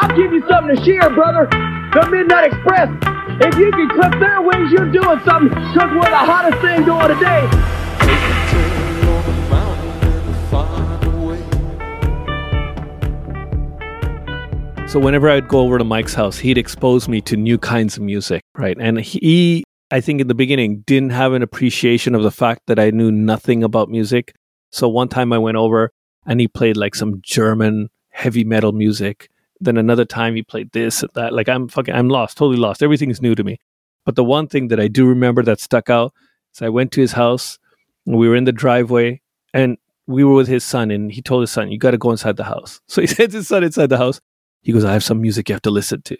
I'll give you something to share, brother. The Midnight Express. If you can clip their wings, you're doing something, because we're the hottest thing going today. So whenever I'd go over to Mike's house, he'd expose me to new kinds of music, right? And he, I think in the beginning, didn't have an appreciation of the fact that I knew nothing about music. So one time I went over and he played like some German heavy metal music. Then another time he played this and that. Like I'm fucking, I'm lost, totally lost. Everything is new to me. But the one thing that I do remember that stuck out is I went to his house. And we were in the driveway and we were with his son and he told his son, you got to go inside the house. So he sends his son inside the house. He goes, I have some music you have to listen to.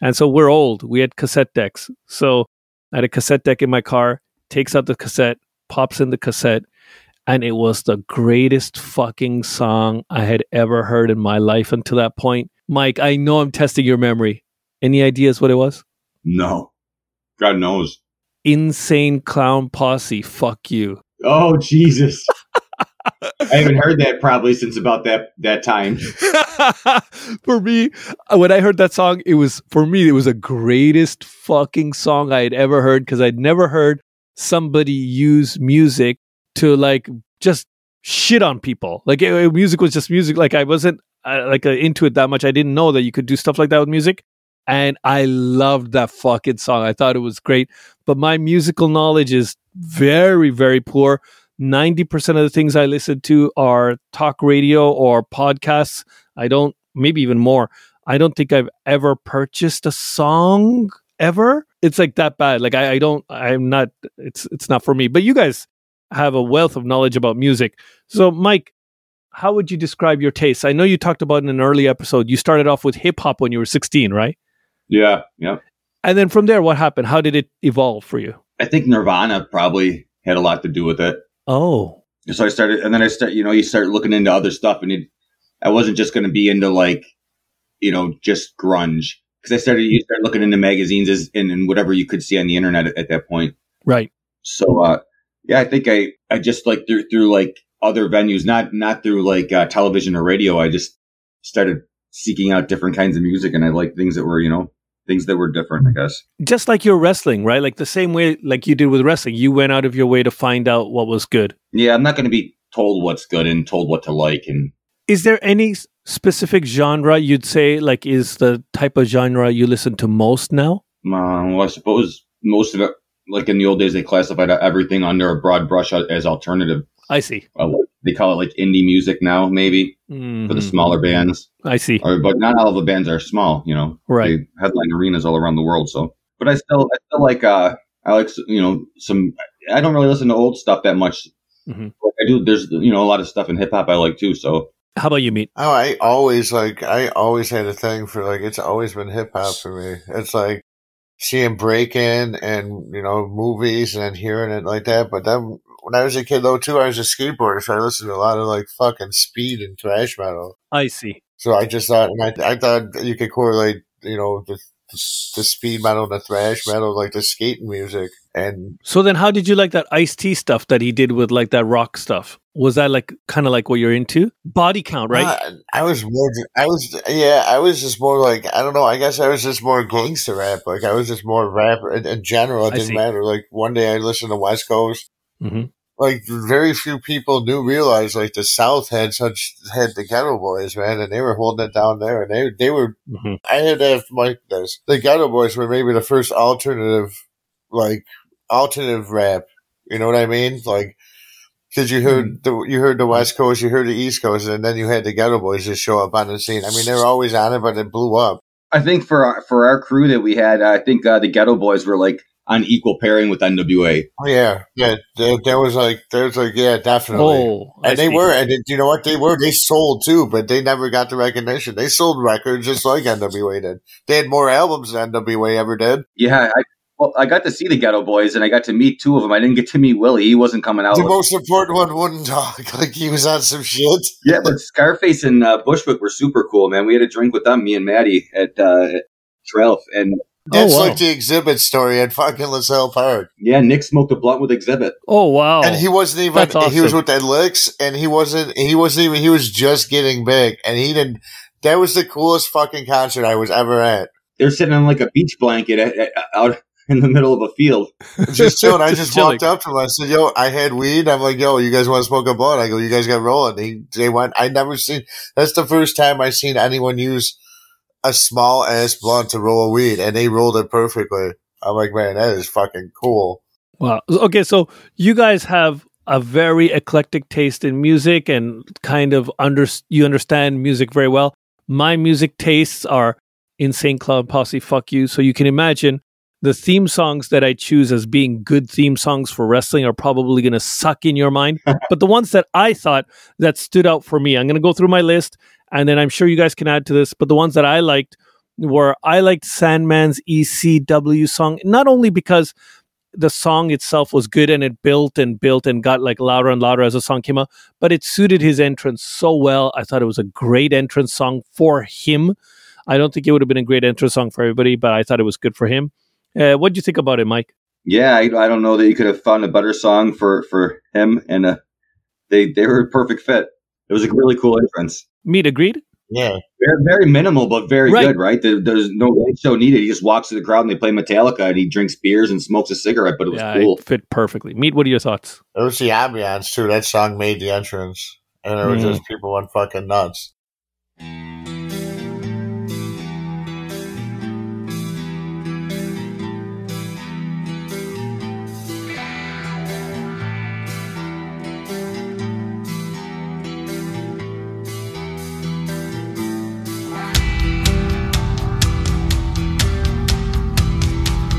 And so we're old. We had cassette decks. So I had a cassette deck in my car, takes out the cassette, pops in the cassette, and it was the greatest fucking song I had ever heard in my life until that point. Mike, I know I'm testing your memory. Any ideas what it was? No. God knows. Insane Clown Posse, fuck you. Oh, Jesus. I haven't heard that probably since about that that time. for me, when I heard that song, it was for me it was the greatest fucking song I had ever heard because I'd never heard somebody use music to like just shit on people. Like it, music was just music. Like I wasn't like uh, into it that much. I didn't know that you could do stuff like that with music. And I loved that fucking song. I thought it was great. But my musical knowledge is very, very poor. 90% of the things I listen to are talk radio or podcasts. I don't, maybe even more. I don't think I've ever purchased a song ever. It's like that bad. Like I, I don't, I'm not, it's, it's not for me. But you guys have a wealth of knowledge about music. So, Mike, how would you describe your tastes? I know you talked about in an early episode, you started off with hip hop when you were 16, right? Yeah, yeah. And then from there, what happened? How did it evolve for you? I think Nirvana probably had a lot to do with it. Oh. So I started, and then I start, you know, you start looking into other stuff, and it, I wasn't just going to be into like, you know, just grunge because I started, you start looking into magazines as, and, and whatever you could see on the internet at, at that point. Right. So, uh, yeah, I think I, I just like through, through like other venues, not, not through like uh, television or radio. I just started seeking out different kinds of music, and I like things that were, you know, things that were different, I guess. Just like your wrestling, right? Like the same way like you did with wrestling. You went out of your way to find out what was good. Yeah, I'm not going to be told what's good and told what to like and Is there any specific genre you'd say like is the type of genre you listen to most now? uh, well, I suppose most of it like in the old days they classified everything under a broad brush as alternative. I see. Uh, they call it like indie music now, maybe for the Mhm. smaller bands. I see. Or, but not all of the bands are small, you know. Right. They headline arenas all around the world. So, but I still, I still like, uh, I like, you know, some. I don't really listen to old stuff that much. Mhm. I do. There's, you know, a lot of stuff in hip hop I like too. So, How about you, Meat? Oh, I always like I always had a thing for like it's always been hip hop for me. It's like seeing break in and you know movies and hearing it like that. But then when I was a kid though too, I was a skateboarder, so I listened to a lot of like fucking speed and thrash metal. I see. So I just thought, and I, I thought you could correlate, you know, the, the speed metal and the thrash metal, like the skating music, and So then how did you like that Ice T stuff that he did with like that rock stuff? Was that like kind of like what you're into? Body count, right? I, I was more, I was, yeah, I was just more like, I don't know, I guess I was just more gangster rap. Like, I was just more rap in, in general. It I didn't see. matter. Like, one day I listened to West Coast. hmm Like, very few people knew, realize, like, the South had such, had the Geto Boys, man, and they were holding it down there. And they, they were, hmm I had to ask Mike this. The Geto Boys were maybe the first alternative, like, alternative rap. You know what I mean? Like, because you heard the you heard the West Coast, you heard the East Coast, and then you had the Geto Boys just show up on the scene. I mean, they were always on it, but it blew up. I think for our, for our crew that we had, I think uh, the Geto Boys were like on equal pairing with NWA. Oh, yeah, yeah. There, there was like, there was like, yeah, definitely. Oh, I and they see. were, and you know what they were? They sold too, but they never got the recognition. They sold records just like NWA did. They had more albums than NWA ever did. Yeah, I, well, I got to see the Geto Boys and I got to meet two of them. I didn't get to meet Willie; he wasn't coming out. The with- most important one wouldn't talk, like he was on some shit. Yeah, but Scarface and uh, Bushwick were super cool, man. We had a drink with them, me and Maddie at uh, at Trail, and Oh, that's wow. like the Xzibit story at fucking LaSalle Park. yeah, Nick smoked a blunt with Xzibit. Oh wow. And he wasn't even That's he was with that licks and he wasn't he wasn't even he was just getting big and he didn't that was the coolest fucking concert I was ever at. They're sitting on like a beach blanket at, at, out in the middle of a field. Just chilling. I Just just chilling. walked up to him. I said, "Yo, I had weed." I'm like, "Yo, you guys want to smoke a blunt?" I go, "You guys got rolling." They they went. I never seen. That's the first time I seen anyone use a small ass blunt to roll a weed, and they rolled it perfectly. I'm like, man, that is fucking cool. Wow. Okay, so you guys have a very eclectic taste in music and kind of under you understand music very well. My music tastes are Insane Clown Posse, fuck you. So you can imagine the theme songs that I choose as being good theme songs for wrestling are probably going to suck in your mind. but the ones that I thought that stood out for me, I'm going to go through my list and then I'm sure you guys can add to this. But the ones that I liked were I liked Sandman's ECW song, not only because the song itself was good and it built and built and got like louder and louder as the song came out, but it suited his entrance so well. I thought it was a great entrance song for him. I don't think it would have been a great entrance song for everybody, but I thought it was good for him. Uh, what do you think about it, Mike? Yeah, I, I don't know that you could have found a better song for for him, and uh, they they were a perfect fit. It was a really cool entrance. Meet agreed? Yeah, Very, very minimal, but very Right. good, right? There, there's no light show needed. He just walks to the crowd and they play Metallica and he drinks beers and smokes a cigarette, but it was yeah, cool. it fit perfectly. Meet, what are your thoughts? it was the ambiance too. That song made the entrance, and it was Mm. just people went fucking nuts.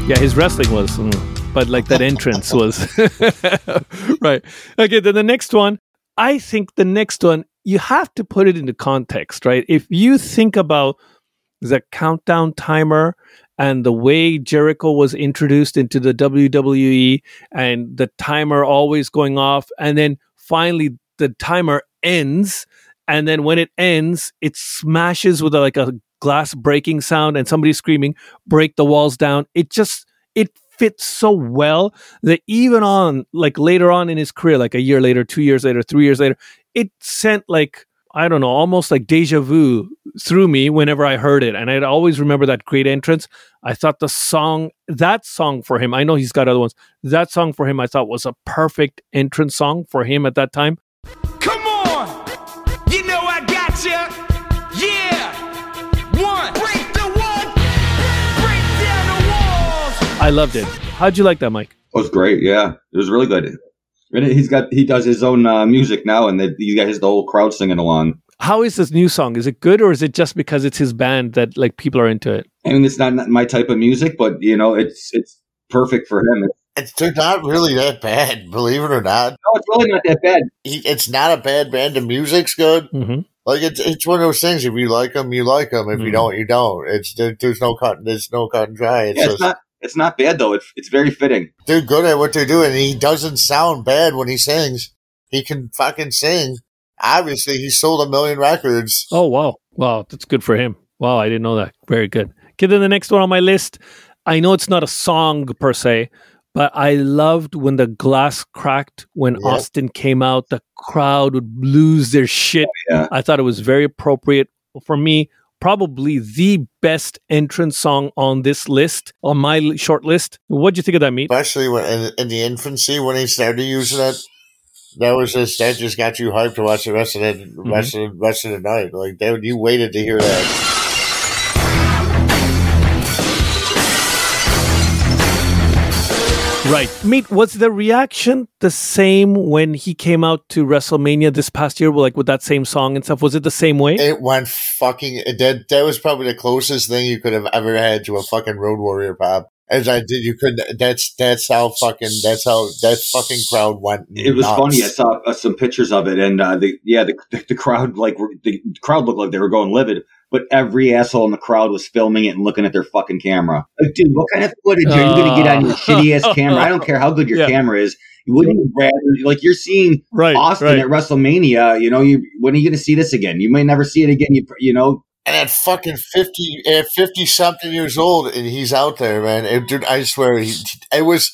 Yeah, his wrestling was, mm, but like that entrance was right. Okay, then the next one, I think the next one, you have to put it into context, right? If you think about the countdown timer and the way Jericho was introduced into the WWE and the timer always going off, and then finally the timer ends, and then when it ends, it smashes with a, like a glass breaking sound and somebody screaming break the walls down. It just it fits so well that even on like later on in his career like a year later two years later three years later it sent like i don't know almost like deja vu through me whenever i heard it. And i'd always remember that great entrance. I thought the song that song for him i know he's got other ones that song for him i thought was a perfect entrance song for him at that time i loved it how'd you like that mike It was great. Yeah, it was really good. And he's got he does his own uh, music now, and they, he got his the whole crowd singing along. how is this new song is it good or is it just because it's his band that like people are into it I mean, it's not, not my type of music, but you know, it's it's perfect for him. It's, It's, they're not really that bad, believe it or not. no, it's really not that bad. He, it's not a bad band. The music's good. mm-hmm. Like it's it's one of those things. If you like them, you like them. If you Mhm. don't, you don't. It's there, there's no cut. There's no cut and dry. It's Yeah, it's just not it's not bad though. It's it's very fitting. they're good at what they're doing. He doesn't sound bad when he sings. He can fucking sing. Obviously, he sold a million records. Oh wow, wow, that's good for him. Wow, I didn't know that. Very good. Okay, then the next one on my list. I know it's not a song per se, but I loved when the glass cracked when Yep. Austin came out. The crowd would lose their shit. Oh, yeah. I thought it was very appropriate for me. Probably the best entrance song on this list, on my short list. What do you think of that, meet? especially when in, in the infancy when he started using it. That was just that just got you hyped to watch the rest of the Mm-hmm. rest of the rest of the night. Like that, you waited to hear that. Right. Meet, was the reaction the same when he came out to WrestleMania this past year, like with that same song and stuff? Was it the same way? It went fucking. That that was probably the closest thing you could have ever had to a fucking Road Warrior pop. As I did, you couldn't. That's that's how fucking. That's how that fucking crowd went. It was nuts. funny. I saw uh, some pictures of it, and uh, the yeah, the the crowd like the crowd looked like they were going livid. But every asshole in the crowd was filming it and looking at their fucking camera. Like, dude, what kind of footage are you going to get on your Uh. shitty ass camera? I don't care how good your Yeah. camera is. Wouldn't you rather like you're seeing right. Austin right. at WrestleMania? You know, you when are you going to see this again? You may never see it again. You you know, And at fucking fifty, at fifty something years old, and he's out there, man. It, dude, I swear, he, it was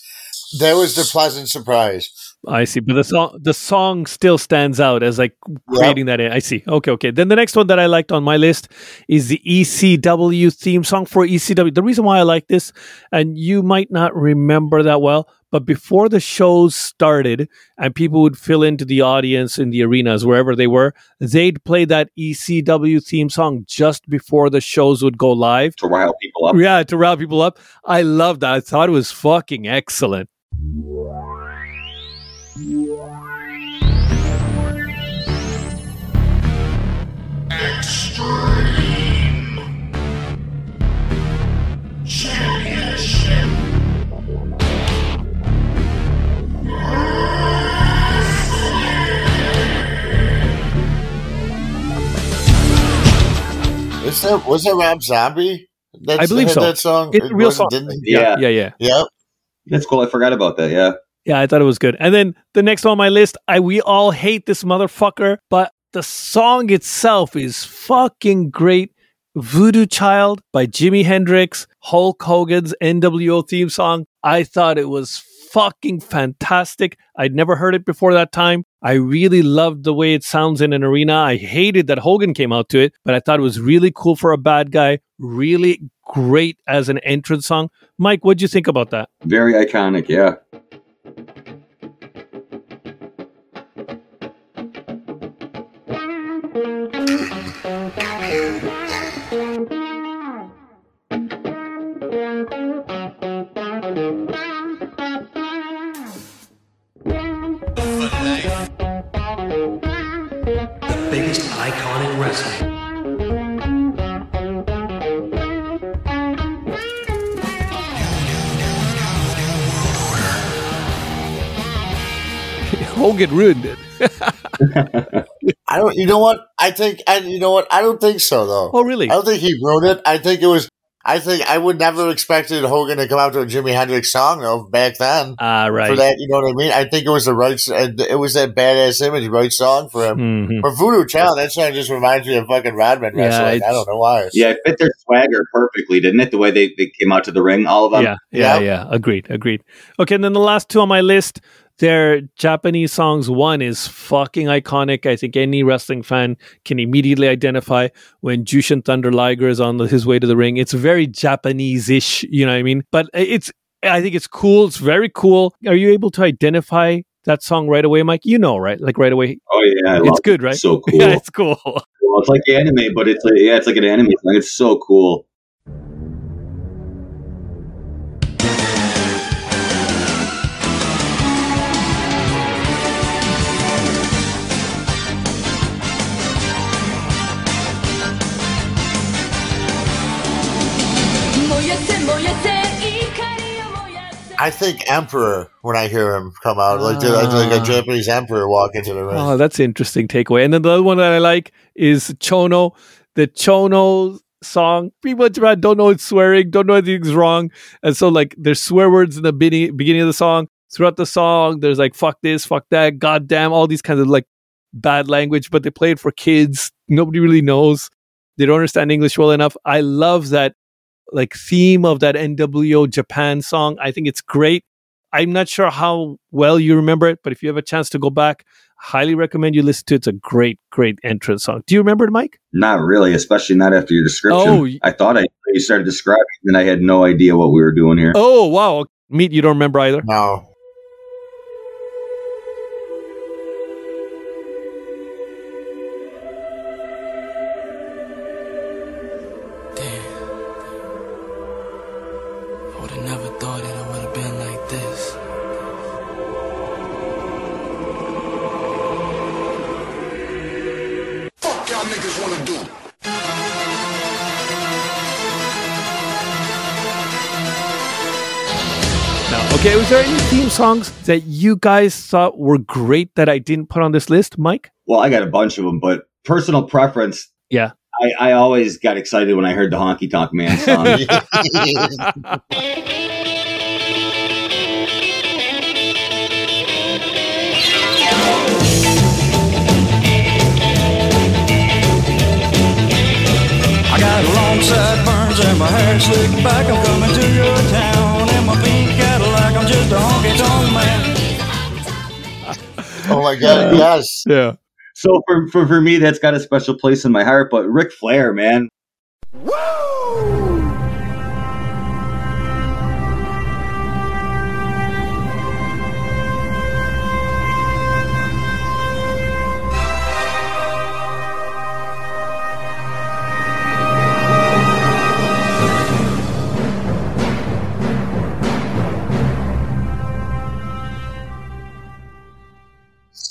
that was the pleasant surprise. I see, but the song the song still stands out as like creating that. I see. Okay, okay. Then the next one that I liked on my list is the ECW theme song for ECW. The reason why I like this, and you might not remember that well, but before the shows started and people would fill into the audience in the arenas wherever they were, they'd play that ECW theme song just before the shows would go live. To rile people up. Yeah, to rile people up. I loved that. I thought it was fucking excellent. That was that Rob Zombie? That's, I believe so. That song. It's a real song. Didn't, Yeah. Yeah, yeah. Yep. That's cool. I forgot about that. Yeah. Yeah, I thought it was good. And then the next one on my list, I we all hate this motherfucker, but the song itself is fucking great. Voodoo Child by Jimi Hendrix, Hulk Hogan's NWO theme song. I thought it was fucking fantastic. I'd never heard it before that time. I really loved the way it sounds in an arena. I hated that Hogan came out to it, but I thought it was really cool for a bad guy. Really great as an entrance song. Mike, what'd you think about that? Very iconic. Yeah. Icon in wrestling. Hogan ruined it. I don't. You know what? I think. I. You know what? I don't think so though. Oh, really? I don't think he wrote it. I think it was. I think I would never expected Hogan to come out to a Jimi Hendrix song though back then. Ah, right. For that, you know what I mean? I think it was the right. It was that badass image, right song for him. Mhm. For Voodoo Child, that song just reminds me of fucking Rodman Yeah, wrestling. I don't know why. Yeah. It fit their swagger perfectly, didn't it? The way they, they came out to the ring, all of them. yeah, yeah, Yep. yeah. Agreed, agreed. Okay, and then the last two on my list, they're Japanese songs. One is fucking iconic. I think any wrestling fan can immediately identify when Jushin Thunder Liger is on the, his way to the ring. It's very Japanese-ish, you know what I mean? But it's, I think it's cool. It's very cool. Are you able to identify that song right away, Mike? You know, right? Like right away. Oh yeah. It's good, right? So cool. Yeah, it's cool. Well, it's like anime, but it's like, yeah, it's like an anime song. It's so cool. I think Emperor when I hear him come out, like the- like Ah. a Japanese Emperor walk into the ring. Oh, that's an interesting takeaway. And then the other one that I like is Chono. The Chono song. People don't know it's swearing, don't know anything's wrong. And so like there's swear words in the beginning beginning of the song. Throughout the song, there's like fuck this, fuck that, goddamn, all these kinds of like bad language, but they play it for kids. Nobody really knows. They don't understand English well enough. I love that like theme of that NWO Japan song. I think it's great. I'm not sure how well you remember it, but if you have a chance to go back, highly recommend you listen to it. It's a great, great entrance song. Do you remember it, Mike? Not really, especially not after your description. Oh, y- I thought I you started describing, and I had no idea what we were doing here. Oh, wow. Meat, you don't remember either? No. Songs that you guys thought were great that I didn't put on this list, Mike? Well, I got a bunch of them, but personal preference. Yeah. I, I always got excited when I heard the Honky Tonk Man song. I got long sideburns and my hair slicked back. I'm coming to your town in my pink Oh my god, yes. Yeah. So for, for for me, that's got a special place in my heart. But Ric Flair, man,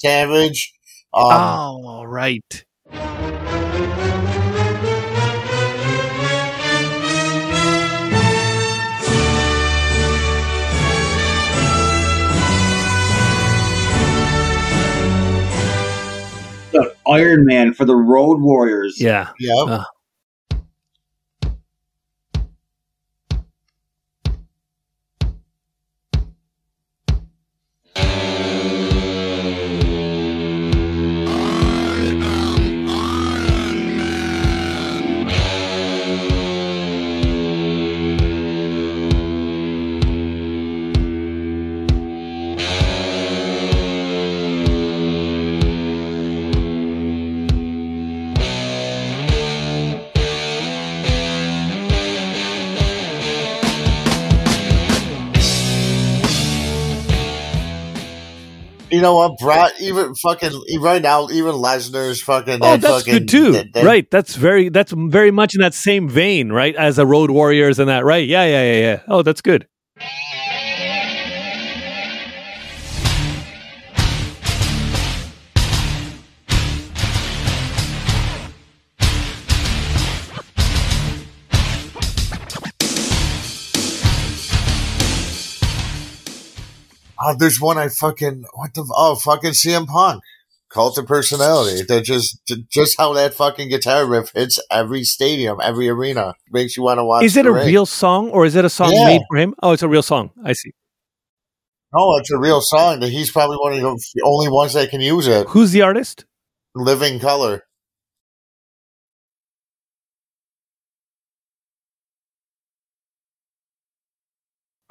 Savage. Um, oh, right. the Iron Man for the Road Warriors. Yeah. Yep. Uh. You know what, Brad? Even fucking right now, even Lesnar's fucking. Oh, that's fucking, good too. that- that- right. That's very that's very much in that same vein, right? As the Road Warriors and that, right? Yeah, yeah, yeah, yeah. Oh, that's good. Oh, there's one I fucking what the oh fucking CM Punk, cult of personality. That just just how that fucking guitar riff hits every stadium, every arena, makes you want to watch. Is it a ring. real song or is it a song Yeah. made for him? Oh, it's a real song. I see. No, it's a real song. That he's probably one of the only ones that can use it. Who's the artist? Living Colour.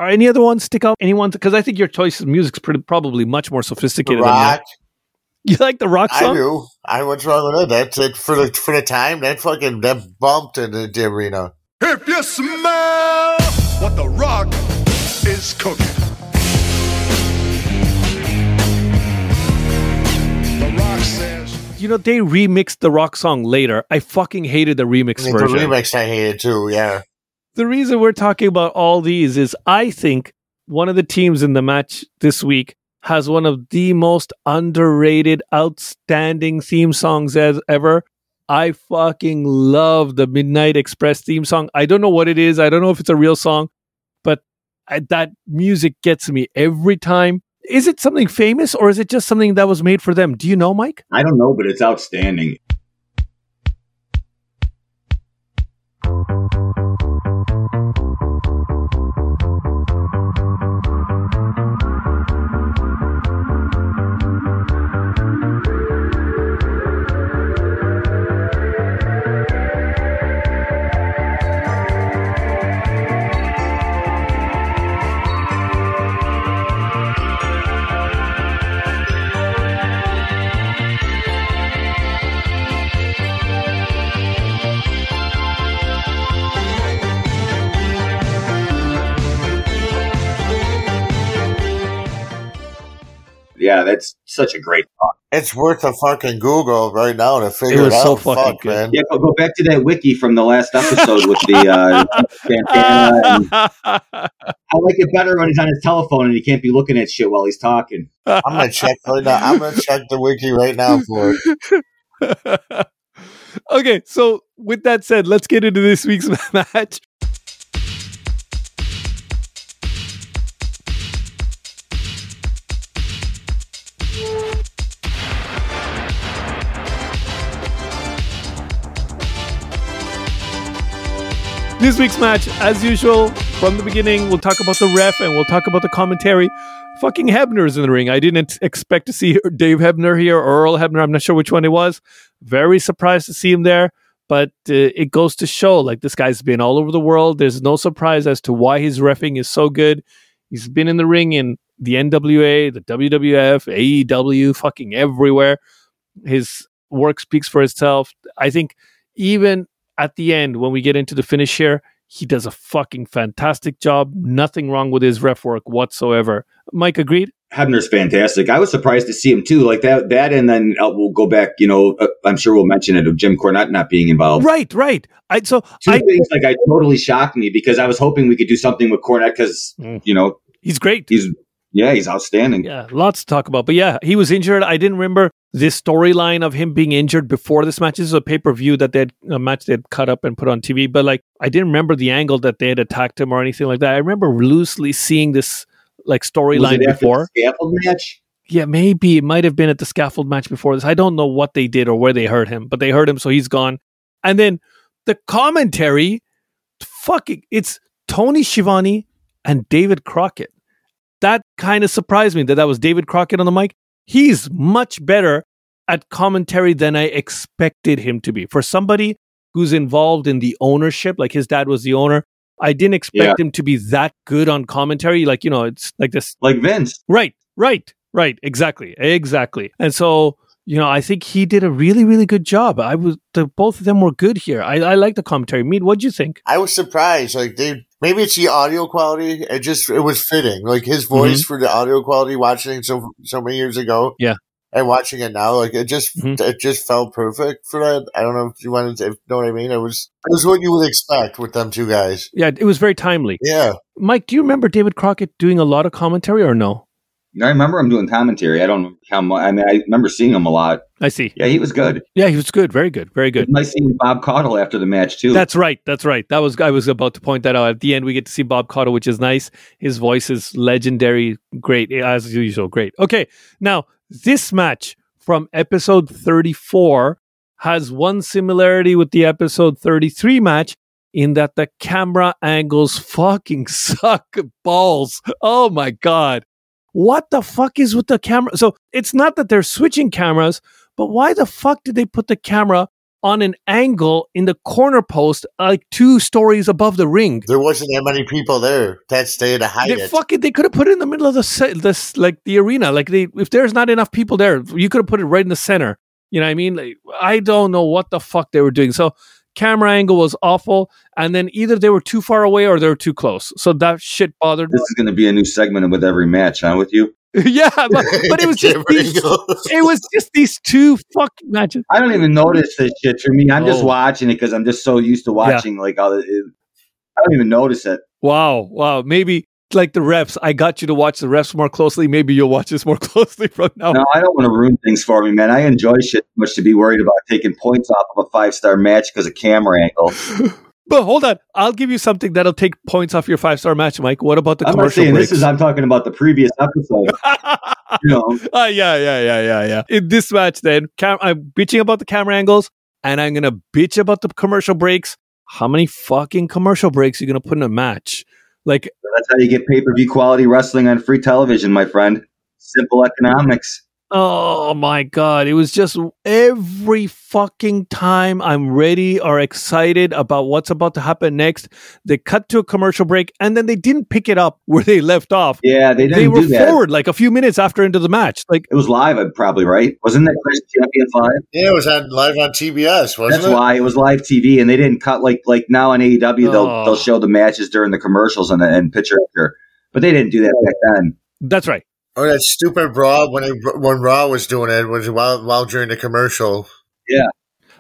Are any other ones stick out? Anyone? Because I think your choice of music's pretty, probably much more The sophisticated. than Rock. that. You like the rock song? I song? do. I what's wrong with that? That's it for the for the time. That fucking that bumped in the, the arena. If you smell what the rock is cooking. The rock says. You know they remixed the rock song later. I fucking hated the remix The version. remix I hated too. Yeah. The reason we're talking about all these is I think one of the teams in the match this week has one of the most underrated, outstanding theme songs as ever. I fucking love the Midnight Express theme song. I don't know what it is. I don't know if it's a real song, but I, that music gets me every time. Is it something famous or is it just something that was made for them? Do you know, Mike? I don't know, but it's outstanding. Yeah, that's such a great song. It's worth a fucking Google right now to figure It it, was out. so fucking Fuck, good. man. Yeah, go, go back to that wiki from the last episode with the uh, Santana. And I like it better when he's on his telephone and he can't be looking at shit while he's talking. I'm gonna check right now. I'm gonna check the wiki right now for it. okay, so with that said, let's get into this week's match. This week's match, as usual, from the beginning, we'll talk about the ref and we'll talk about the commentary. Fucking Hebner's in the ring. I didn't expect to see Dave Hebner here or Earl Hebner. I'm not sure which one it was. Very surprised to see him there, but uh, it goes to show like this guy's been all over the world. There's no surprise as to why his refing is so good. He's been in the ring in the NWA, the WWF, AEW, fucking everywhere. His work speaks for itself. I think even at the end, when we get into the finish here, he does a fucking fantastic job. Nothing wrong with his ref work whatsoever. Mike agreed? Hebner's fantastic. I was surprised to see him too, like that. That, and then uh, we'll go back. You know, uh, I'm sure we'll mention it of Jim Cornette not being involved. Right, right. I so Two I things like I totally shocked me because I was hoping we could do something with Cornette because Mm. you know he's great. he's yeah he's outstanding. Yeah, lots to talk about. But yeah, he was injured. I didn't remember this storyline of him being injured before this match. This is a pay per view that they had a match they had cut up and put on TV. But like, I didn't remember the angle that they had attacked him or anything like that. I remember loosely seeing this like storyline before. scaffold match? Yeah, maybe it might have been at the scaffold match before this. I don't know what they did or where they hurt him, but they hurt him, so he's gone. And then the commentary, fucking, it's Tony Schiavone and David Crockett. That kind of surprised me that that was David Crockett on the mic. He's much better at commentary than I expected him to be. For somebody who's involved in the ownership, like his dad was the owner, I didn't expect him to be that good on commentary. Like, you know, it's like this Like Vince. Right, right, right. Exactly, exactly. And so, you know, I think he did a really, really good job. I was the both of them were good here. I, I like the commentary. Mead, what'd you think? I was surprised. Like they, maybe it's the audio quality. It just it was fitting. Like his voice for the audio quality. Watching so so many years ago. Yeah. And watching it now, like it just Mhm. it just felt perfect for that. I don't know if you wanted to if, know what I mean. It was it was what you would expect with them two guys. Yeah, it was very timely. Yeah. Mike, do you remember David Crockett doing a lot of commentary or no? I remember him doing commentary. I don't know how much. I mean, I remember seeing him a lot. I see. Yeah, he was good. Yeah, he was good. Very good. Very good. nice seeing Bob Caudle after the match too. That's right. That's right. That was I was about to point that out. At the end, we get to see Bob Caudle, which is nice. His voice is legendary. Great as usual. Great. Okay, now this match from episode thirty-four has one similarity with the episode thirty-three match in that the camera angles fucking suck balls. Oh my god. What the fuck is with the camera? So it's not that they're switching cameras, but why the fuck did they put the camera on an angle in the corner post, like two stories above the ring. There wasn't that many people there. That's they had to hide They it. fucking they could have put it in the middle of the se- this like the arena. Like they if there's not enough people there, you could have put it right in the center. You know what I mean? Like, I don't know what the fuck they were doing. So camera angle was awful, and then either they were too far away or they were too close. So that shit bothered. This is going to be a new segment with every match, huh? With you, yeah, but, but it was just these, it was just these two fucking matches. I don't even notice this shit. For me, I'm just Oh. watching it because I'm just so used to watching like all the. It, I don't even notice it. Wow, wow. Maybe like the refs, I got you to watch the refs more closely. Maybe you'll watch this more closely from now. No, I don't want to ruin things for me, man. I enjoy shit too much to be worried about taking points off of a five star match because of camera angle. But hold on, I'll give you something that'll take points off your five star match, Mike. What about the I'm commercial saying breaks? this is. I'm talking about the previous episode. you know, Ah, yeah, yeah, yeah, yeah, yeah. In this match, then cam- I'm bitching about the camera angles, and I'm gonna bitch about the commercial breaks. How many fucking commercial breaks are you gonna put in a match? Like, that's how you get pay per view quality wrestling on free television, my friend. Simple economics. Oh my god, it was just every fucking time I'm ready or excited about what's about to happen next. They cut to a commercial break, and then they didn't pick it up where they left off. Yeah, they didn't They were do that. forward like a few minutes after into the match. Like, It was live, uh, probably right. Wasn't that Chris Champion Five? Yeah, it was on live on TBS, wasn't That's it? why it was live TV, and they didn't cut like like now on AEW. They'll Oh. they'll show the matches during the commercials and and picture after, but they didn't do that back then. that's right. Or that stupid Raw when it, when Raw was doing it was while while during the commercial.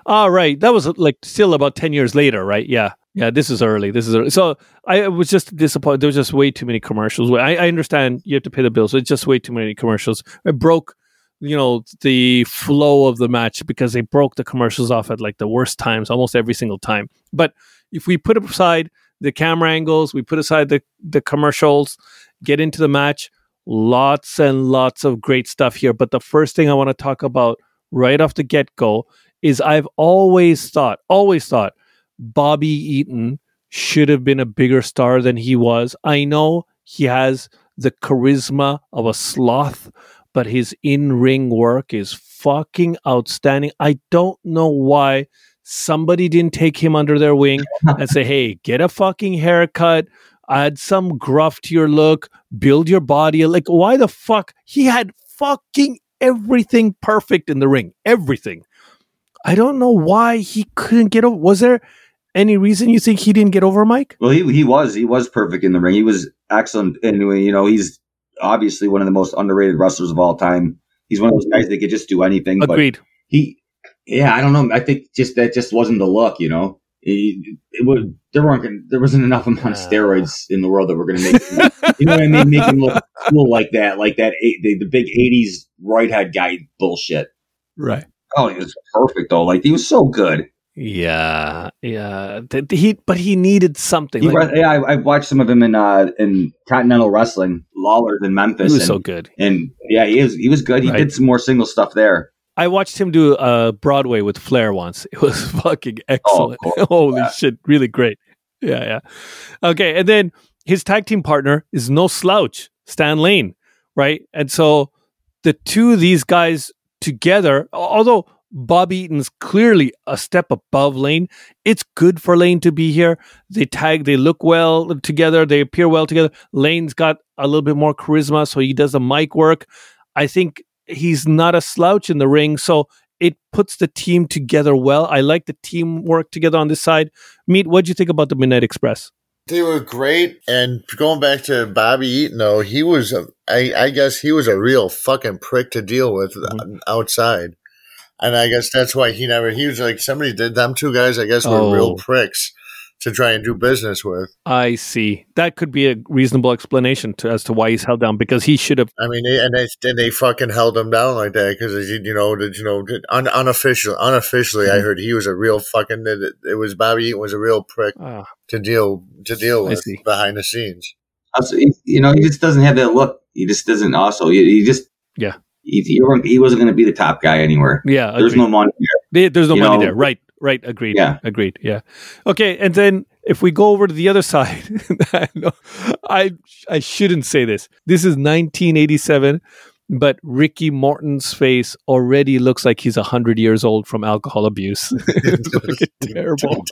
All ah, right, that was like still about ten years later, right? Yeah, yeah. This is early. This is early. so. I was just disappointed. There was just way too many commercials. I, I understand you have to pay the bills. It's just way too many commercials. It broke, you know, the flow of the match because they broke the commercials off at like the worst times, almost every single time. But if we put aside the camera angles, we put aside the the commercials, get into the match. Lots and lots of great stuff here. But the first thing I want to talk about right off the get go is I've always thought, always thought Bobby Eaton should have been a bigger star than he was. I know he has the charisma of a sloth, but his in ring work is fucking outstanding. I don't know why somebody didn't take him under their wing and say, hey, get a fucking haircut. Add some gruff to your look, build your body. Like, why the fuck? He had fucking everything perfect in the ring. Everything. I don't know why he couldn't get over. Was there any reason you think he didn't get over, Mike? Well, he he was he was perfect in the ring. He was excellent, and you know he's obviously one of the most underrated wrestlers of all time. He's one of those guys that could just do anything. Agreed. But he, yeah, I don't know. I think just that just wasn't the look. You know, he, it would there weren't gonna- there wasn't enough amount of steroids in the world that were going to make him, you know what I mean, make him look cool like that, like that the, the big '80s right head guy bullshit. Right. Oh, he was perfect though. Like he was so good. Yeah, yeah. Th- he, but he needed something. He, Like, re- yeah, I, I watched some of him in uh, in Continental Wrestling, Lawler's in he Memphis. was and, so good. and yeah, he is he was good. He Right. did some more single stuff there. I watched him do uh, Broadway with Flair once. It was fucking excellent. course. Holy Yeah. shit, really great. Yeah, yeah. Okay, and then his tag team partner is no slouch, Stan Lane, right? And so the two of these guys together, although Bob Eaton's clearly a step above Lane, it's good for Lane to be here. They tag, they look well together, they appear well together. Lane's got a little bit more charisma, so he does the mic work. I think he's not a slouch in the ring, so it puts the team together well. I like the teamwork together on this side. Meet, what do you think about the Midnight Express? They were great, and going back to Bobby Eaton, though, he was, a, I, I guess, he was a real fucking prick to deal with Mhm. outside, and I guess that's why he never. He was like somebody did them two guys. I guess were Oh. real pricks to try and do business with. I see. That could be a reasonable explanation to, as to why he's held down because he should have. I mean, they, and they and they fucking held him down like that because you know, did you know, did- un, unofficial, unofficially, Mm-hmm. I heard he was a real fucking. It, it was Bobby Eaton was a real prick ah, to deal to deal with behind the scenes. Also, you know, he just doesn't have that look. He just doesn't. Also, he, he just Yeah. He, he wasn't, going to be the top guy anywhere. yeah, There's agreed. no money there. There- There's no You money know- there. Right. Right. Agreed. Yeah. Agreed. Yeah. Okay. And then if we go over to the other side, I know- I I shouldn't say this. This is 1987, but Ricky Morton's face already looks like he's 100 years old from alcohol abuse. it's terrible.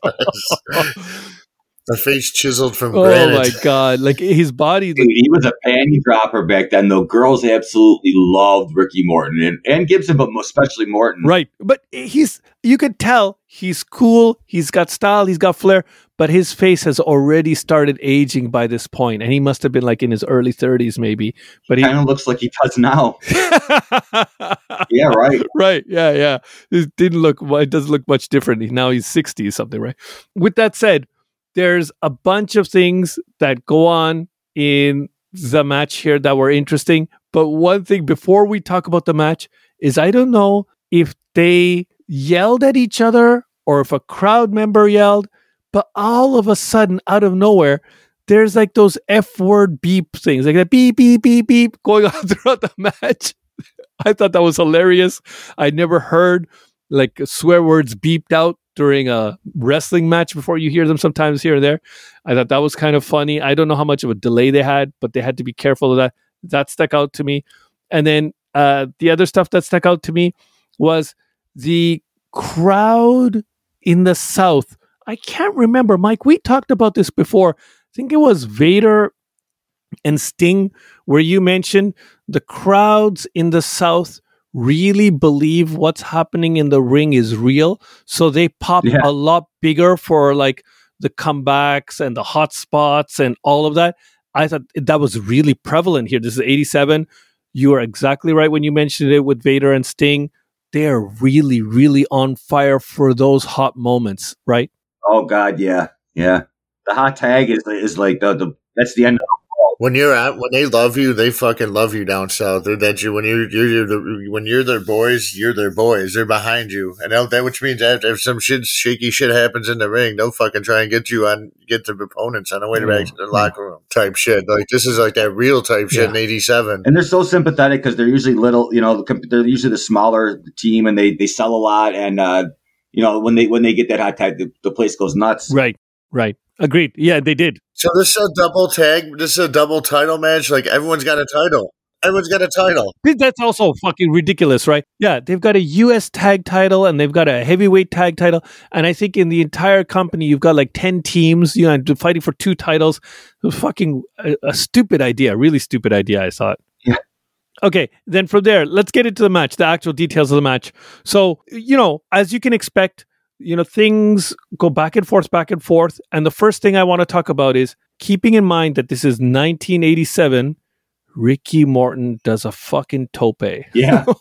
The face chiseled from oh granite. my god! Like his body. Dude, he was a panty dropper back then. Though girls absolutely loved Ricky Morton and, and Gibson, but especially Morton. Right. But he's you could tell he's cool, he's got style, he's got flair, but his face has already started aging by this point, and he must have been like in his early 30s maybe. But he Kind of looks like he does now. Yeah, right. right, yeah, yeah. It didn't look it doesn't look much different. Now he's 60 something, right? With that said, there's a bunch of things that go on in the match here that were interesting. But one thing before we talk about the match is I don't know if they yelled at each other or if a crowd member yelled, but all of a sudden, out of nowhere, there's like those F word beep things, like that beep, beep, beep, beep going on throughout the match. I thought that was hilarious. I never heard like swear words beeped out during a wrestling match before you hear them sometimes here and there. I thought that was kind of funny. I don't know how much of a delay they had, but they had to be careful of that. That stuck out to me. And then uh, the other stuff that stuck out to me was the crowd in the South. I can't remember, Mike. We talked about this before. I think it was Vader and Sting, where you mentioned the crowds in the South really believe what's happening in the ring is real. So they pop Yeah. a lot bigger for like the comebacks and the hot spots and all of that. I thought that was really prevalent here. This is 87. You are exactly right when you mentioned it with Vader and Sting. They're really, really on fire for those hot moments, right? Oh God, yeah, yeah. The hot tag is is like the, the that's the end. Of When you're at when they love you, they fucking love you down south. They're that you when you're you're, you're the, when you're their boys, you're their boys. They're behind you, and that which means that if some shit shaky shit happens in the ring, they'll fucking try and get you on get the opponents on the way back to the locker room type shit. Like this is like that real type shit in '87. and they're so sympathetic because they're usually little. You know, the they're usually the smaller team, and they they sell a lot. And uh, you know, when they when they get that hot tag, the, the place goes nuts. Right, right. Agreed. Yeah, they did. So this is a double tag. This is a double title match. Like everyone's got a title. Everyone's got a title. That's also fucking ridiculous, right? Yeah, they've got a US tag title and they've got a heavyweight tag title. And I think in the entire company, you've got like 10 teams, you know, fighting for two titles. It was fucking a, a stupid idea, really stupid idea, I thought. Yeah. Okay, then from there, let's get into the match, the actual details of the match. So, you know, as you can expect, you know, things go back and forth, back and forth. And the first thing I want to talk about is keeping in mind that this is 1987. Ricky Morton does a fucking tope. Yeah.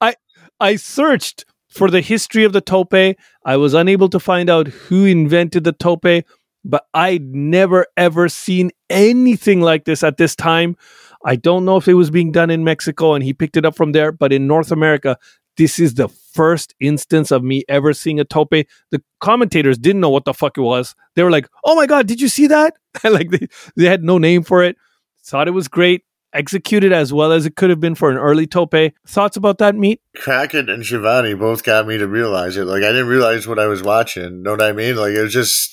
I I searched for the history of the tope. I was unable to find out who invented the tope, but I'd never ever seen anything like this at this time. I don't know if it was being done in Mexico and he picked it up from there, but in North America, this is the first instance of me ever seeing a tope. The commentators didn't know what the fuck it was. They were like, "Oh my god, did you see that?" like they, they had no name for it. Thought it was great, executed as well as it could have been for an early tope. Thoughts about that meet? Crockett and Schiavone both got me to realize it. Like I didn't realize what I was watching. Know what I mean? Like it was just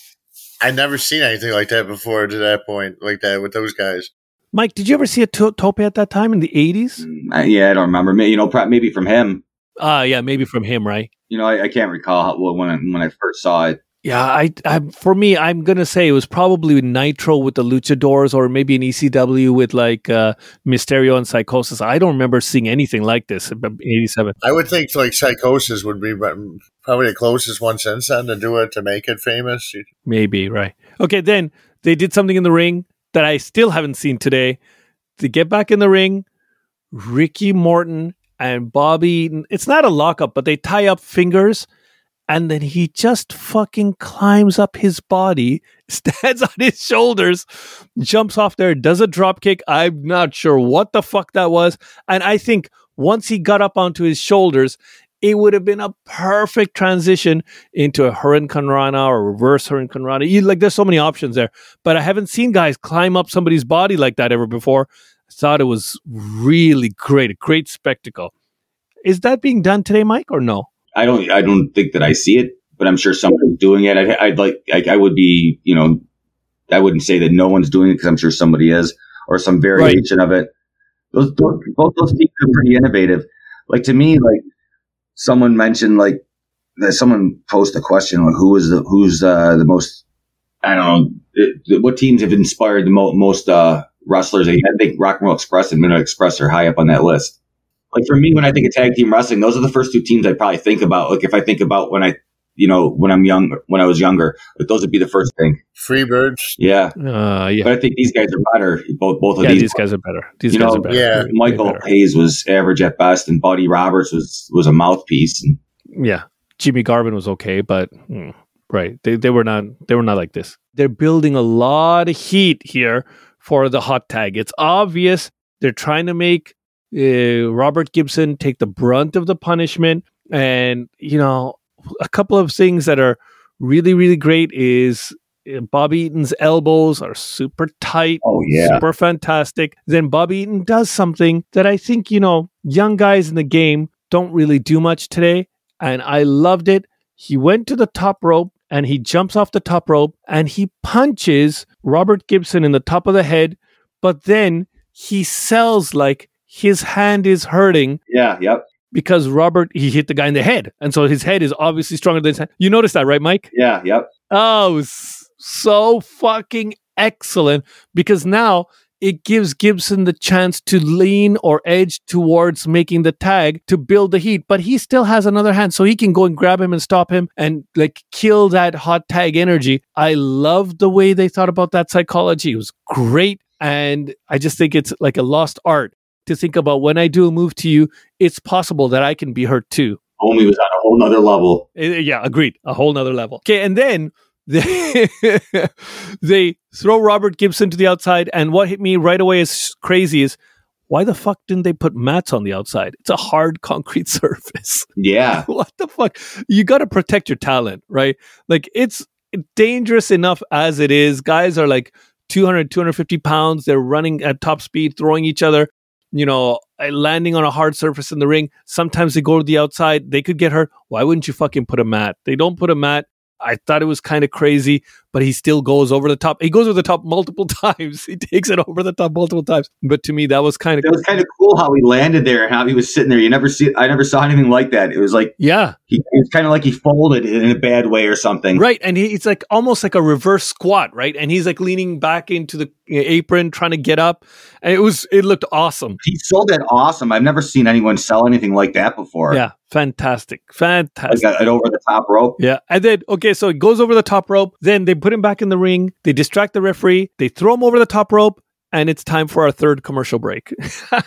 I'd never seen anything like that before to that point, like that with those guys. Mike, did you ever see a to- tope at that time in the 80s? Uh, yeah, I don't remember. May- You know, pro- maybe from him. Ah, yeah, maybe from him, right? You know, I, I can't recall how, well, when I, when I first saw it. Yeah, I, I for me, I'm gonna say it was probably Nitro with the Luchadors, or maybe an ECW with like uh, Mysterio and Psychosis. I don't remember seeing anything like this in '87. I would think like Psychosis would be probably the closest one since then to do it to make it famous. Maybe right. Okay, then they did something in the ring that I still haven't seen today. To get back in the ring, Ricky Morton and Bobby It's not a lockup, but they tie up fingers and then he just fucking climbs up his body, stands on his shoulders, jumps off there, does a drop kick. I'm not sure what the fuck that was. And I think once he got up onto his shoulders, it would have been a perfect transition into a Hurricanrana or reverse Hurricanrana. You, like, there's so many options there, but I haven't seen guys climb up somebody's body like that ever before. Thought it was really great, a great spectacle. Is that being done today, Mike, or no? I don't. I don't think that I see it, but I'm sure someone's doing it. I'd, I'd like. I, I would be. You know, I wouldn't say that no one's doing it because I'm sure somebody is, or some variation of it. Those both those teams are pretty innovative. Like to me, like someone mentioned, like someone posed a question, like who is the who's uh, the most. I don't know it, what teams have inspired the mo- most uh, wrestlers. I think Rock and Roll Express and Midnight Express are high up on that list like for me, when I think of tag team wrestling, those are the first two teams I probably think about. Like if I think about when I, you know, when I'm young, when I was younger, like those would be the first thing. Freebirds. Yeah, Uh, yeah. but I think these guys are better. Both both of yeah, these. these guys are better. These You guys know, are better. yeah, Michael better. Hayes was average at best, and Buddy Roberts was was a mouthpiece. And Yeah, Jimmy Garvin was okay, but mm, right, they they were not they were not like this. They're building a lot of heat here for the hot tag. It's obvious they're trying to make uh, Robert Gibson take the brunt of the punishment, and you know a couple of things that are really really great is. uh, Bobby Eaton's elbows are super tight, oh yeah, super fantastic. Then Bobby Eaton does something that I think, you know, young guys in the game don't really do much today. And I loved it. He went to the top rope and he jumps off the top rope and he punches Robert Gibson in the top of the head. But then he sells like his hand is hurting yeah, yep, because Robert, he hit the guy in the head. And so his head is obviously stronger than his hand. You noticed that, right, Mike? yeah, yep. Oh, so fucking excellent because now it gives Gibson the chance to lean or edge towards making the tag to build the heat, but he still has another hand, so he can go and grab him and stop him and like kill that hot tag energy. I love the way they thought about that psychology. It was great. And I just think it's like a lost art to think about when I do a move to you, it's possible that I can be hurt too. Homie was on a whole nother level. Uh, Yeah, agreed. A whole nother level. Okay, and then they, they throw Robert Gibson to the outside, and what hit me right away is crazy is why the fuck didn't they put mats on the outside? It's a hard concrete surface. Yeah, what the fuck? You got to protect your talent, right? Like it's dangerous enough as it is. Guys are like 200, 250 pounds. They're running at top speed, throwing each other, you know, uh, landing on a hard surface in the ring. Sometimes they go to the outside. They could get hurt. Why wouldn't you fucking put a mat? They don't put a mat. I thought it was kind of crazy, but he still goes over the top. He goes over the top multiple times. He takes it over the top multiple times. But to me, that was kind of It was kind of cool how he landed there how he was sitting there. You never see. I never saw anything like that. It was like yeah, he, it was kind of like he folded in a bad way or something. right. And he, it's like almost like a reverse squat, right? And he's like leaning back into the apron, trying to get up. And it was it looked awesome. He sold that awesome. I've never seen anyone sell anything like that before. Yeah, fantastic, like fantastic. a- an over the top rope. Yeah. And then, okay, so it goes over the top rope. Then they put him back in the ring. They distract the referee. They throw him over the top rope. And it's time for our third commercial break.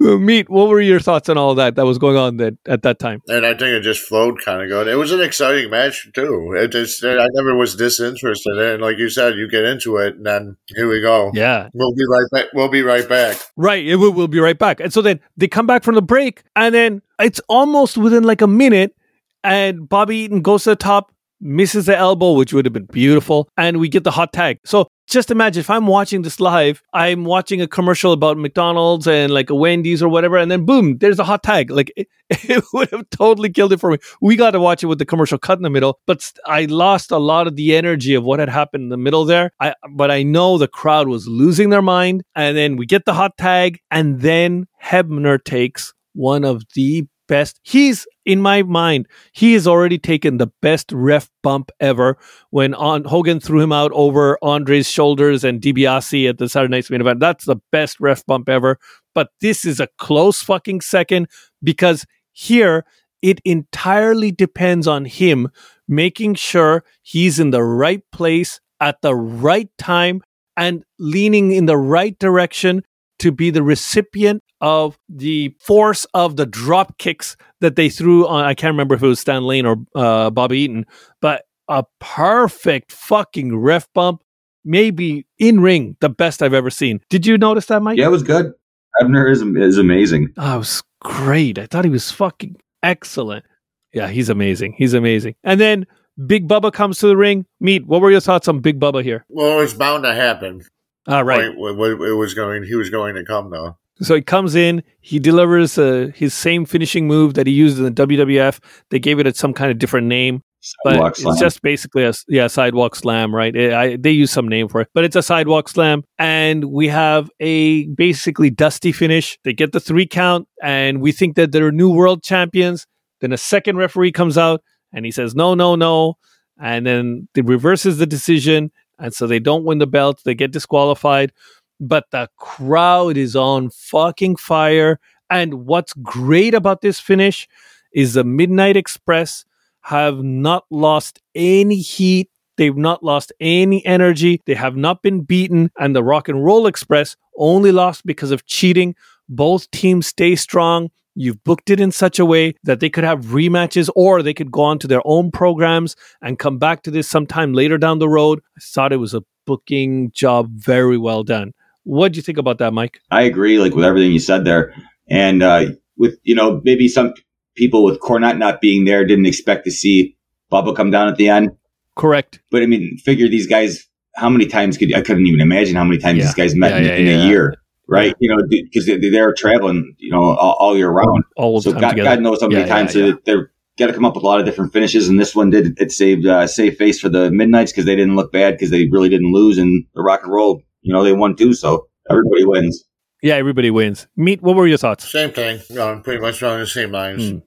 Meet, what were your thoughts on all that that was going on that, at that time? And I think it just flowed kind of good. It was an exciting match too. It just I never was disinterested in. it. Like you said, you get into it, and then here we go. Yeah. We'll be right back. We'll be right back. Right. It will, we'll be right back. And so then they come back from the break, and then it's almost within like a minute, and Bobby Eaton goes to the top, misses the elbow, which would have been beautiful, and we get the hot tag. So just imagine if I'm watching this live, I'm watching a commercial about McDonald's and like a Wendy's or whatever, and then boom, there's a hot tag. Like it, it would have totally killed it for me. We got to watch it with the commercial cut in the middle, but I lost a lot of the energy of what had happened in the middle there. I but I know the crowd was losing their mind, and then we get the hot tag, and then Hebner takes one of the best. He's in my mind, he has already taken the best ref bump ever when on Hogan threw him out over Andre's shoulders and DiBiase at the Saturday Night's main event. That's the best ref bump ever. But this is a close fucking second because here it entirely depends on him making sure he's in the right place at the right time and leaning in the right direction to be the recipient of the force of the drop kicks that they threw on. I can't remember if it was Stan Lane or uh, Bobby Eaton, but a perfect fucking ref bump, maybe in ring, the best I've ever seen. Did you notice that, Mike? Yeah, it was good. Hebner is is amazing. Oh, it was great. I thought he was fucking excellent. Yeah, he's amazing. He's amazing. And then Big Bubba comes to the ring. Meet. What were your thoughts on Big Bubba here? Well, it's bound to happen. All right. Point wh- wh- It was going. He was going to come though. So he comes in, he delivers uh, his same finishing move that he used in the WWF. They gave it a, some kind of different name, but Sidewalk it's slam. just basically a yeah sidewalk slam, right? It- I, they use some name for it, but it's a sidewalk slam, and we have a basically dusty finish. They get the three count, and we think that they're new world champions. Then a second referee comes out, and he says no, no, no, and then it reverses the decision, and so they don't win the belt. They get disqualified but the crowd is on fucking fire. And what's great about this finish is the Midnight Express have not lost any heat. They've not lost any energy. They have not been beaten. And the Rock and Roll Express only lost because of cheating. Both teams stay strong. You've booked it in such a way that they could have rematches or they could go on to their own programs and come back to this sometime later down the road. I thought it was a booking job very well done. What do you think about that, Mike? I agree, like with everything you said there, and uh, with you know maybe some people with Cornette not being there didn't expect to see Bubba come down at the end. Correct. But I mean, figure these guys. How many times could I couldn't even imagine how many times Yeah. these guys met Yeah, in, yeah, in yeah. a year, right? You know, because they, they're traveling, you know, all, all year round. All the so time God. God knows how many Yeah, yeah, times yeah. so they're got to come up with a lot of different finishes, and this one did. It saved uh, save face for the Midnight's because they didn't look bad because they really didn't lose, and the Rock and Roll, you know, they won too, so everybody wins. Yeah, everybody wins. Meet. What were your thoughts? Same thing. Um, pretty much on the same lines. Hmm.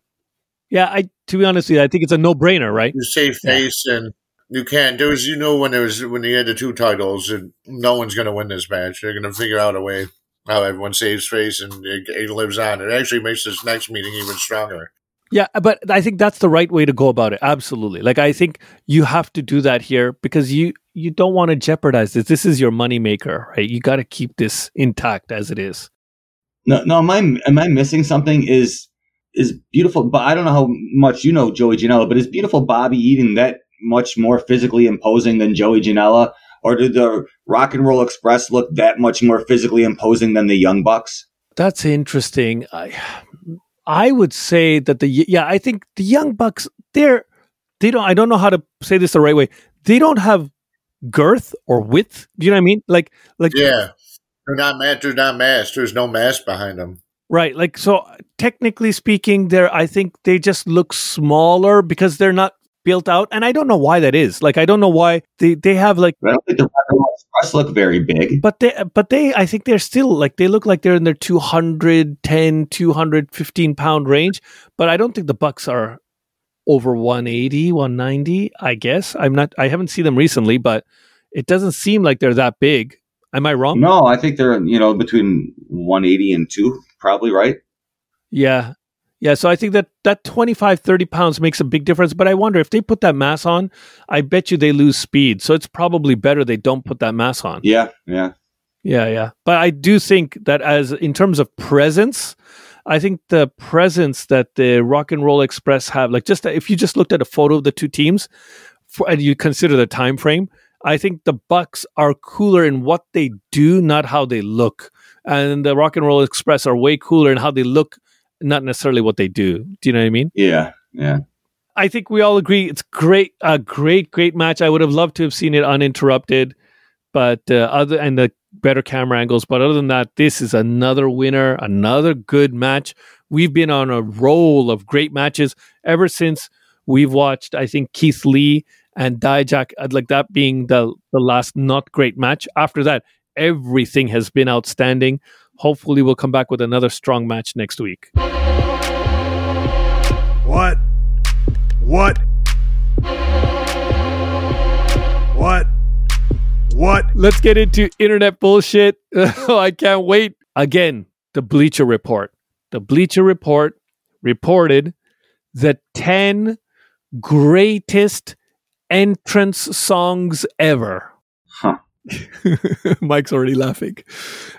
Yeah, I to be honest with you, I think it's a no brainer, right? You save face and you can't. There was, you know, when there was when you had the two titles, and no one's going to win this match. They're going to figure out a way how everyone saves face and it, it lives on. It actually makes this next meeting even stronger. Yeah, but I think that's the right way to go about it. Absolutely. Like I think you have to do that here because you you don't want to jeopardize this. This is your moneymaker, right? You got to keep this intact as it is. No, no, am I am I missing something? Is is beautiful? But I don't know how much you know Joey Janela, but is beautiful Bobby Eaton that much more physically imposing than Joey Janela, or did the Rock and Roll Express look that much more physically imposing than the Young Bucks? That's interesting. I I would say that the yeah, I think the Young Bucks they're they don't I don't know how to say this the right way. They don't have girth or width. Do you know what I mean? Like like Yeah, they're not mass They're not masked. There's no mass behind them. Right. Like so technically speaking, they're I think they just look smaller because they're not built out, and I don't know why that is. Like I don't know why they they have like I don't think the Rock and Roll Express look very big. but they but they I think they're still like they look like they're in their 210 215 pound range, but I don't think the Bucks are over 180 190 I guess. I'm not I haven't seen them recently, but it doesn't seem like they're that big. Am I wrong? No, I think they're you know between 180 and two, probably right. Yeah. Yeah, so I think that that 25 30 pounds makes a big difference, but I wonder if they put that mass on, I bet you they lose speed. So it's probably better they don't put that mass on. Yeah, yeah. Yeah, yeah. But I do think that as in terms of presence, I think the presence that the Rock and Roll Express have, like just if you just looked at a photo of the two teams for, and you consider the time frame, I think the Bucks are cooler in what they do, not how they look. And the Rock and Roll Express are way cooler in how they look, not necessarily what they do. Do you know what I mean? Yeah, yeah. I think we all agree it's great, a great, great match. I would have loved to have seen it uninterrupted, but uh, other and the better camera angles. But other than that, this is another winner, another good match. We've been on a roll of great matches ever since we've watched. I think Keith Lee and Dijak, I'd like that being the the last not great match. After that, everything has been outstanding. Hopefully, we'll come back with another strong match next week. What? What? What? What? Let's get into internet bullshit. I can't wait. Again, the Bleacher Report. The Bleacher Report reported the 10 greatest entrance songs ever. Huh. Mike's already laughing.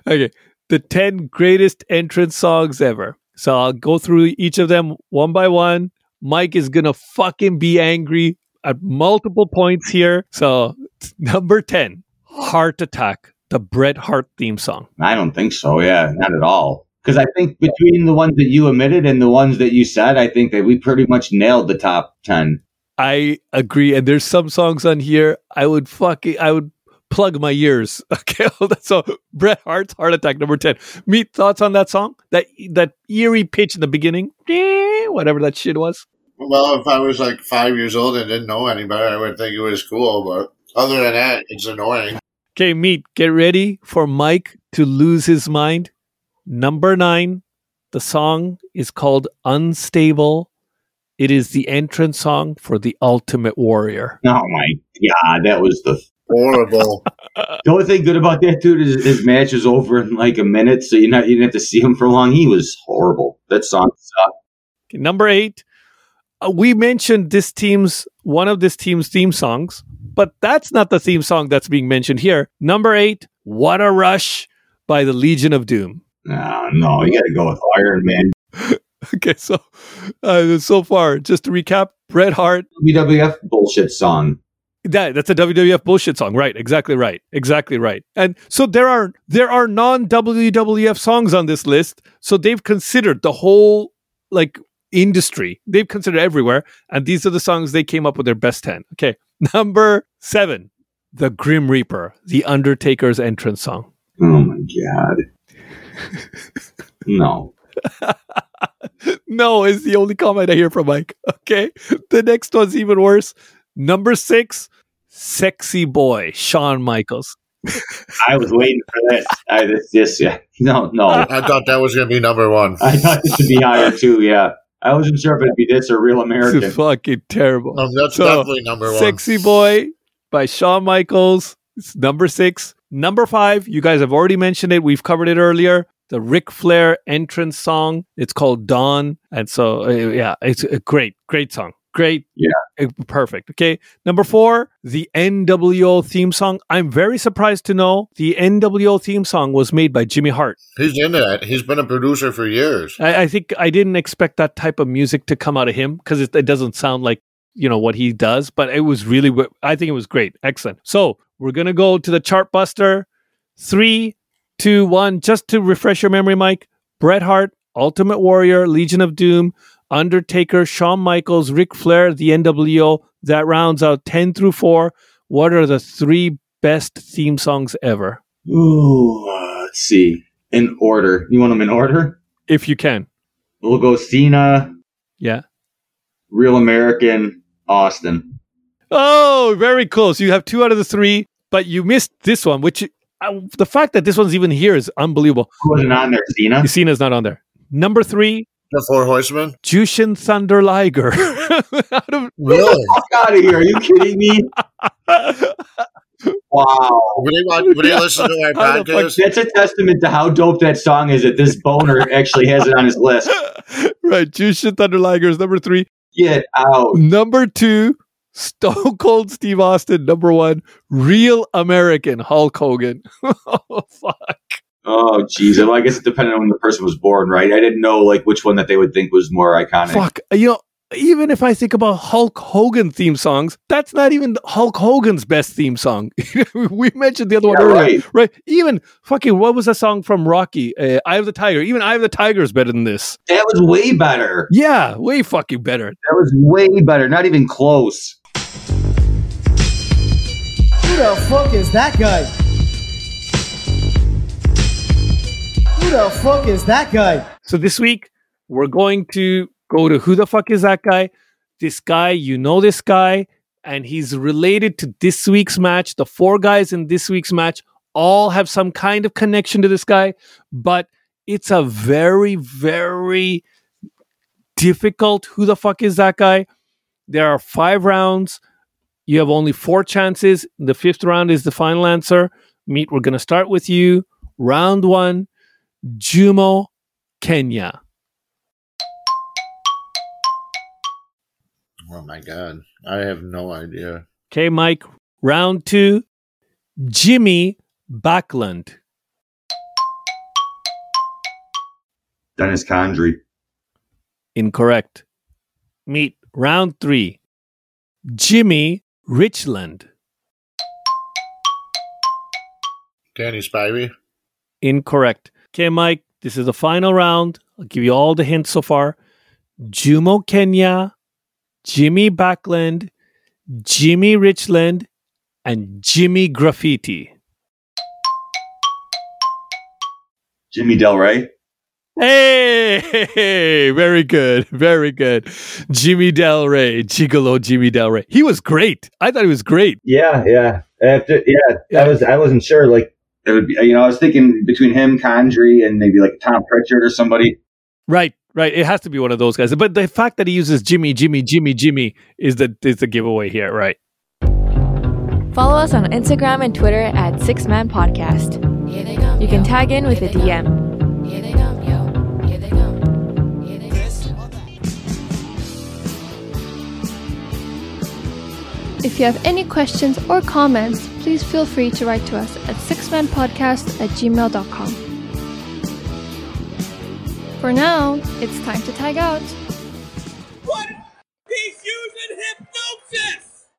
Okay. The 10 greatest entrance songs ever. So I'll go through each of them one by one. Mike is going to fucking be angry at multiple points here. So, number 10, Heart Attack, the Bret Hart theme song. I don't think so. Yeah, not at all. Because I think between the ones that you omitted and the ones that you said, I think that we pretty much nailed the top ten. I agree. And there's some songs on here I would fucking, I would plug my ears. Okay. so, Bret Hart's Heart Attack, number 10. Meet thoughts on that song? That, that eerie pitch in the beginning, Eh, whatever that shit was. Well, if I was like five years old and didn't know any better, I would think it was cool. But other than that, it's annoying. Okay, Meet, get ready for Mike to lose his mind. Number nine, the song is called Unstable. It is the entrance song for The Ultimate Warrior. Oh my god, that was the Horrible. the only thing good about that dude is his match is over in like a minute, so you're not you didn't have to see him for long. He was horrible. That song sucked. Okay, number eight, uh, we mentioned this team's one of this team's theme songs, but that's not the theme song that's being mentioned here. Number eight, What a Rush by the Legion of Doom. No, no, you got to go with Iron Man. Okay, so uh, so far, just to recap, Bret Hart, WWF bullshit song. That that's a WWF bullshit song, right? Exactly right, exactly right. And so there are there are non WWF songs on this list, so they've considered the whole like industry. They've considered everywhere, and these are the songs they came up with their best ten. Okay, number seven, the Grim Reaper, the Undertaker's entrance song. Oh my god. no. no is the only comment I hear from Mike. Okay. The next one's even worse. Number six, Sexy Boy, Shawn Michaels. I was waiting for this. I this, this yeah. No, no. I thought that was going to be number one. I thought this would be higher too, yeah. I wasn't sure if it'd be this or Real This American. is fucking terrible. No, that's So, definitely number one. Sexy Boy by Shawn Michaels. It's number six. Number five, you guys have already mentioned it. We've covered it earlier. The Ric Flair entrance song. It's called Dawn. And so, uh, yeah, it's a great, great song. Great. Yeah. Uh, Perfect. Okay. Number four, the NWO theme song. I'm very surprised to know the NWO theme song was made by Jimmy Hart. He's into that. He's been a producer for years. I, I think I didn't expect that type of music to come out of him because it, it doesn't sound like you know what he does. But it was really, i think it was great, excellent. So we're gonna go to the chart buster. Three, two, one. Just to refresh your memory, Mike. Bret Hart, Ultimate Warrior, Legion of Doom, Undertaker, Shawn Michaels, Ric Flair, the NWO. That rounds out ten through four. What are the three best theme songs ever, Ooh, uh, let's see. In order. You want them in order? if you can? We'll go Cena, Yeah. Real American, Austin. Oh, very close. You have two out of the three, but you missed this one, which uh, the fact that this one's even here is unbelievable. Who wasn't on there? Cena. Cena's not on there. Number three, The Four Horsemen. Jushin Thunder Liger. Out of- Really? Fuck out of here! Are you kidding me? Wow. Would they, watch, would they listen to our How podcast? That's a testament to how dope that song is that this boner actually has it on his list. right, Jushin Thunder Liger is number three. Get out. Number two, Stone Cold Steve Austin. Number one, Real American Hulk Hogan. oh, fuck. Oh, jeez. Well, I guess it depended on when the person was born, right? I didn't know like which one that they would think was more iconic. Fuck. You know, even if I think about Hulk Hogan theme songs, that's not even Hulk Hogan's best theme song. we mentioned the other one earlier, right. right. Even fucking what was that song from Rocky? Uh, Eye of the Tiger. Even Eye of the Tiger is better than this. That was way better. Yeah, way fucking better. That was way better. Not even close. Who the fuck is that guy? Who the fuck is that guy? So this week we're going to go to who the fuck is that guy? This guy, you know this guy, and he's related to this week's match. The four guys in this week's match all have some kind of connection to this guy, but it's a very, very difficult who the fuck is that guy? There are five rounds. You have only four chances. The fifth round is the final answer. Meet, we're going to start with you. Round one, Jumo, Kenya. Oh my god, I have no idea. Okay, Mike. Round two, Jimmy Backlund. Dennis Condrey. Incorrect. Meet round three, Jimmy Richland. Danny Spivey. Incorrect. Okay, Mike. This is the final round. I'll give you all the hints so far. Jumo Kenya, Jimmy Backlund, Jimmy Richland, and Jimmy Graffiti. Jimmy Del Ray. Hey, very good, very good. Jimmy Del Ray, Gigolo Jimmy Del Ray. He was great. I thought he was great. Yeah, yeah. After, yeah, Yeah. I was I wasn't sure. Like it would be, you know, I was thinking between him, Condrey, and maybe like Tom Pritchard or somebody. Right, right. It has to be one of those guys. But the fact that he uses Jimmy, Jimmy, Jimmy, Jimmy is the is the giveaway here, right? Follow us on Instagram and Twitter at Six Man Podcast. You can tag in with a DM. If you have any questions or comments, please feel free to write to us at sixmanpodcast at gmail.com. For now, it's time to tag out. What? He's using hypnosis!